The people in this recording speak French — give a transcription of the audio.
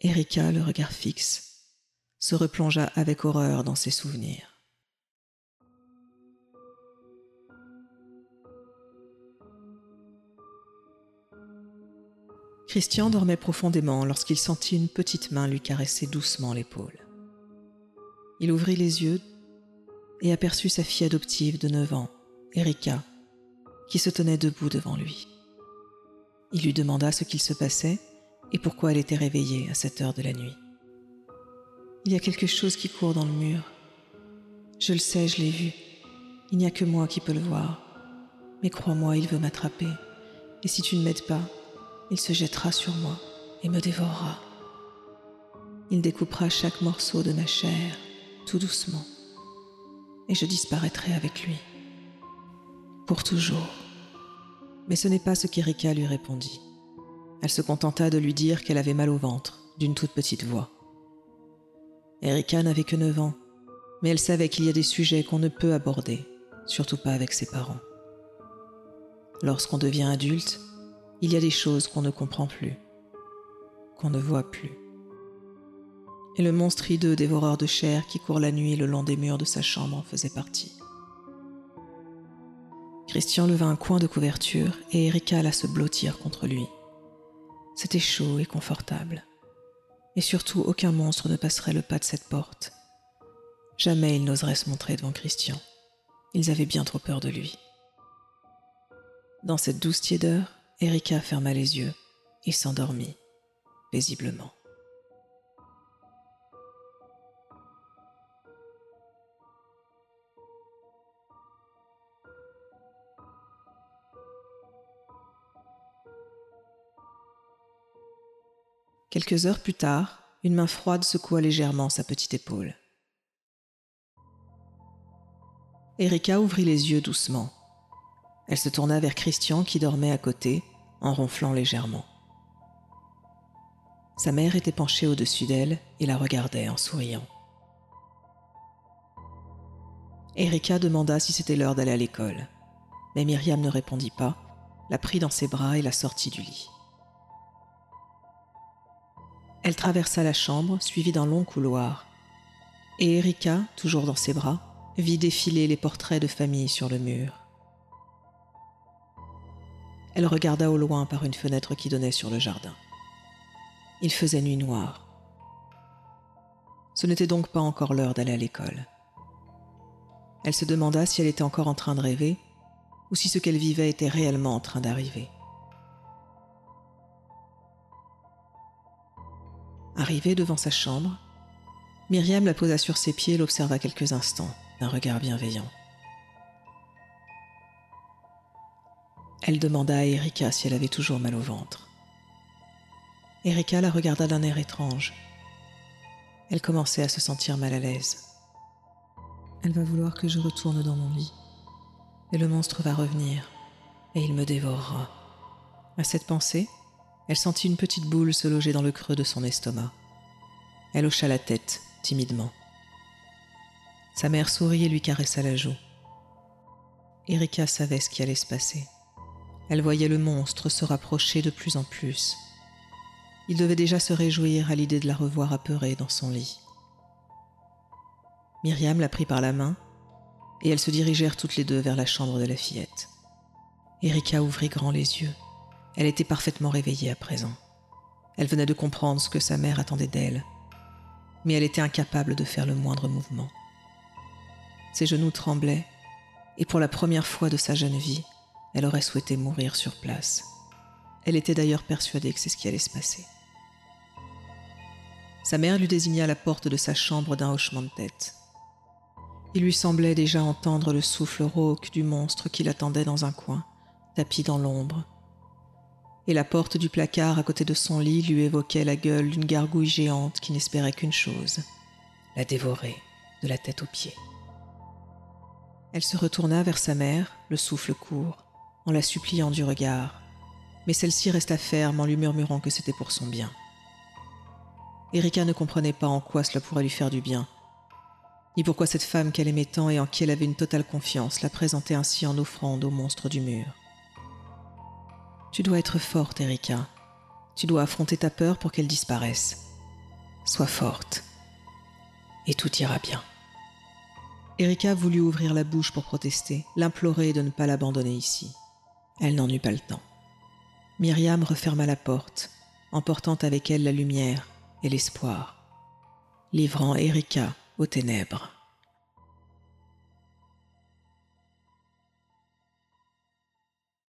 Erika, le regard fixe, se replongea avec horreur dans ses souvenirs. Christian dormait profondément lorsqu'il sentit une petite main lui caresser doucement l'épaule. Il ouvrit les yeux et aperçut sa fille adoptive de 9 ans, Erika, qui se tenait debout devant lui. Il lui demanda ce qu'il se passait et pourquoi elle était réveillée à cette heure de la nuit? Il y a quelque chose qui court dans le mur. Je le sais, je l'ai vu. Il n'y a que moi qui peux le voir. Mais crois-moi, il veut m'attraper. Et si tu ne m'aides pas, il se jettera sur moi et me dévorera. Il découpera chaque morceau de ma chair, tout doucement, et je disparaîtrai avec lui. Pour toujours. Mais ce n'est pas ce qu'Erika lui répondit. Elle se contenta de lui dire qu'elle avait mal au ventre, d'une toute petite voix. Erika n'avait que neuf ans, mais elle savait qu'il y a des sujets qu'on ne peut aborder, surtout pas avec ses parents. Lorsqu'on devient adulte, il y a des choses qu'on ne comprend plus, qu'on ne voit plus. Et le monstre hideux dévoreur de chair qui court la nuit le long des murs de sa chambre en faisait partie. Christian leva un coin de couverture et Erika alla se blottir contre lui. C'était chaud et confortable. Et surtout, aucun monstre ne passerait le pas de cette porte. Jamais il n'oserait se montrer devant Christian. Ils avaient bien trop peur de lui. Dans cette douce tiédeur, Erika ferma les yeux et s'endormit paisiblement. Quelques heures plus tard, une main froide secoua légèrement sa petite épaule. Erika ouvrit les yeux doucement. Elle se tourna vers Christian qui dormait à côté, en ronflant légèrement. Sa mère était penchée au-dessus d'elle et la regardait en souriant. Erika demanda si c'était l'heure d'aller à l'école, mais Myriam ne répondit pas, la prit dans ses bras et la sortit du lit. Elle traversa la chambre, suivie d'un long couloir. Et Erika, toujours dans ses bras, vit défiler les portraits de famille sur le mur. Elle regarda au loin par une fenêtre qui donnait sur le jardin. Il faisait nuit noire. Ce n'était donc pas encore l'heure d'aller à l'école. Elle se demanda si elle était encore en train de rêver ou si ce qu'elle vivait était réellement en train d'arriver. Arrivée devant sa chambre, Myriam la posa sur ses pieds et l'observa quelques instants, d'un regard bienveillant. Elle demanda à Erika si elle avait toujours mal au ventre. Erika la regarda d'un air étrange. Elle commençait à se sentir mal à l'aise. Elle va vouloir que je retourne dans mon lit. Et le monstre va revenir, et il me dévorera. À cette pensée, elle sentit une petite boule se loger dans le creux de son estomac. Elle hocha la tête, timidement. Sa mère sourit et lui caressa la joue. Erika savait ce qui allait se passer. Elle voyait le monstre se rapprocher de plus en plus. Il devait déjà se réjouir à l'idée de la revoir apeurée dans son lit. Myriam la prit par la main et elles se dirigèrent toutes les deux vers la chambre de la fillette. Erika ouvrit grand les yeux. Elle était parfaitement réveillée à présent. Elle venait de comprendre ce que sa mère attendait d'elle, mais elle était incapable de faire le moindre mouvement. Ses genoux tremblaient, et pour la première fois de sa jeune vie, elle aurait souhaité mourir sur place. Elle était d'ailleurs persuadée que c'est ce qui allait se passer. Sa mère lui désigna la porte de sa chambre d'un hochement de tête. Il lui semblait déjà entendre le souffle rauque du monstre qui l'attendait dans un coin, tapis dans l'ombre, et la porte du placard à côté de son lit lui évoquait la gueule d'une gargouille géante qui n'espérait qu'une chose, la dévorer de la tête aux pieds. Elle se retourna vers sa mère, le souffle court, en la suppliant du regard, mais celle-ci resta ferme en lui murmurant que c'était pour son bien. Erika ne comprenait pas en quoi cela pourrait lui faire du bien, ni pourquoi cette femme qu'elle aimait tant et en qui elle avait une totale confiance la présentait ainsi en offrande au monstre du mur. Tu dois être forte, Erika. Tu dois affronter ta peur pour qu'elle disparaisse. Sois forte, et tout ira bien. Erika voulut ouvrir la bouche pour protester, l'implorer de ne pas l'abandonner ici. Elle n'en eut pas le temps. Myriam referma la porte, emportant avec elle la lumière et l'espoir, livrant Erika aux ténèbres.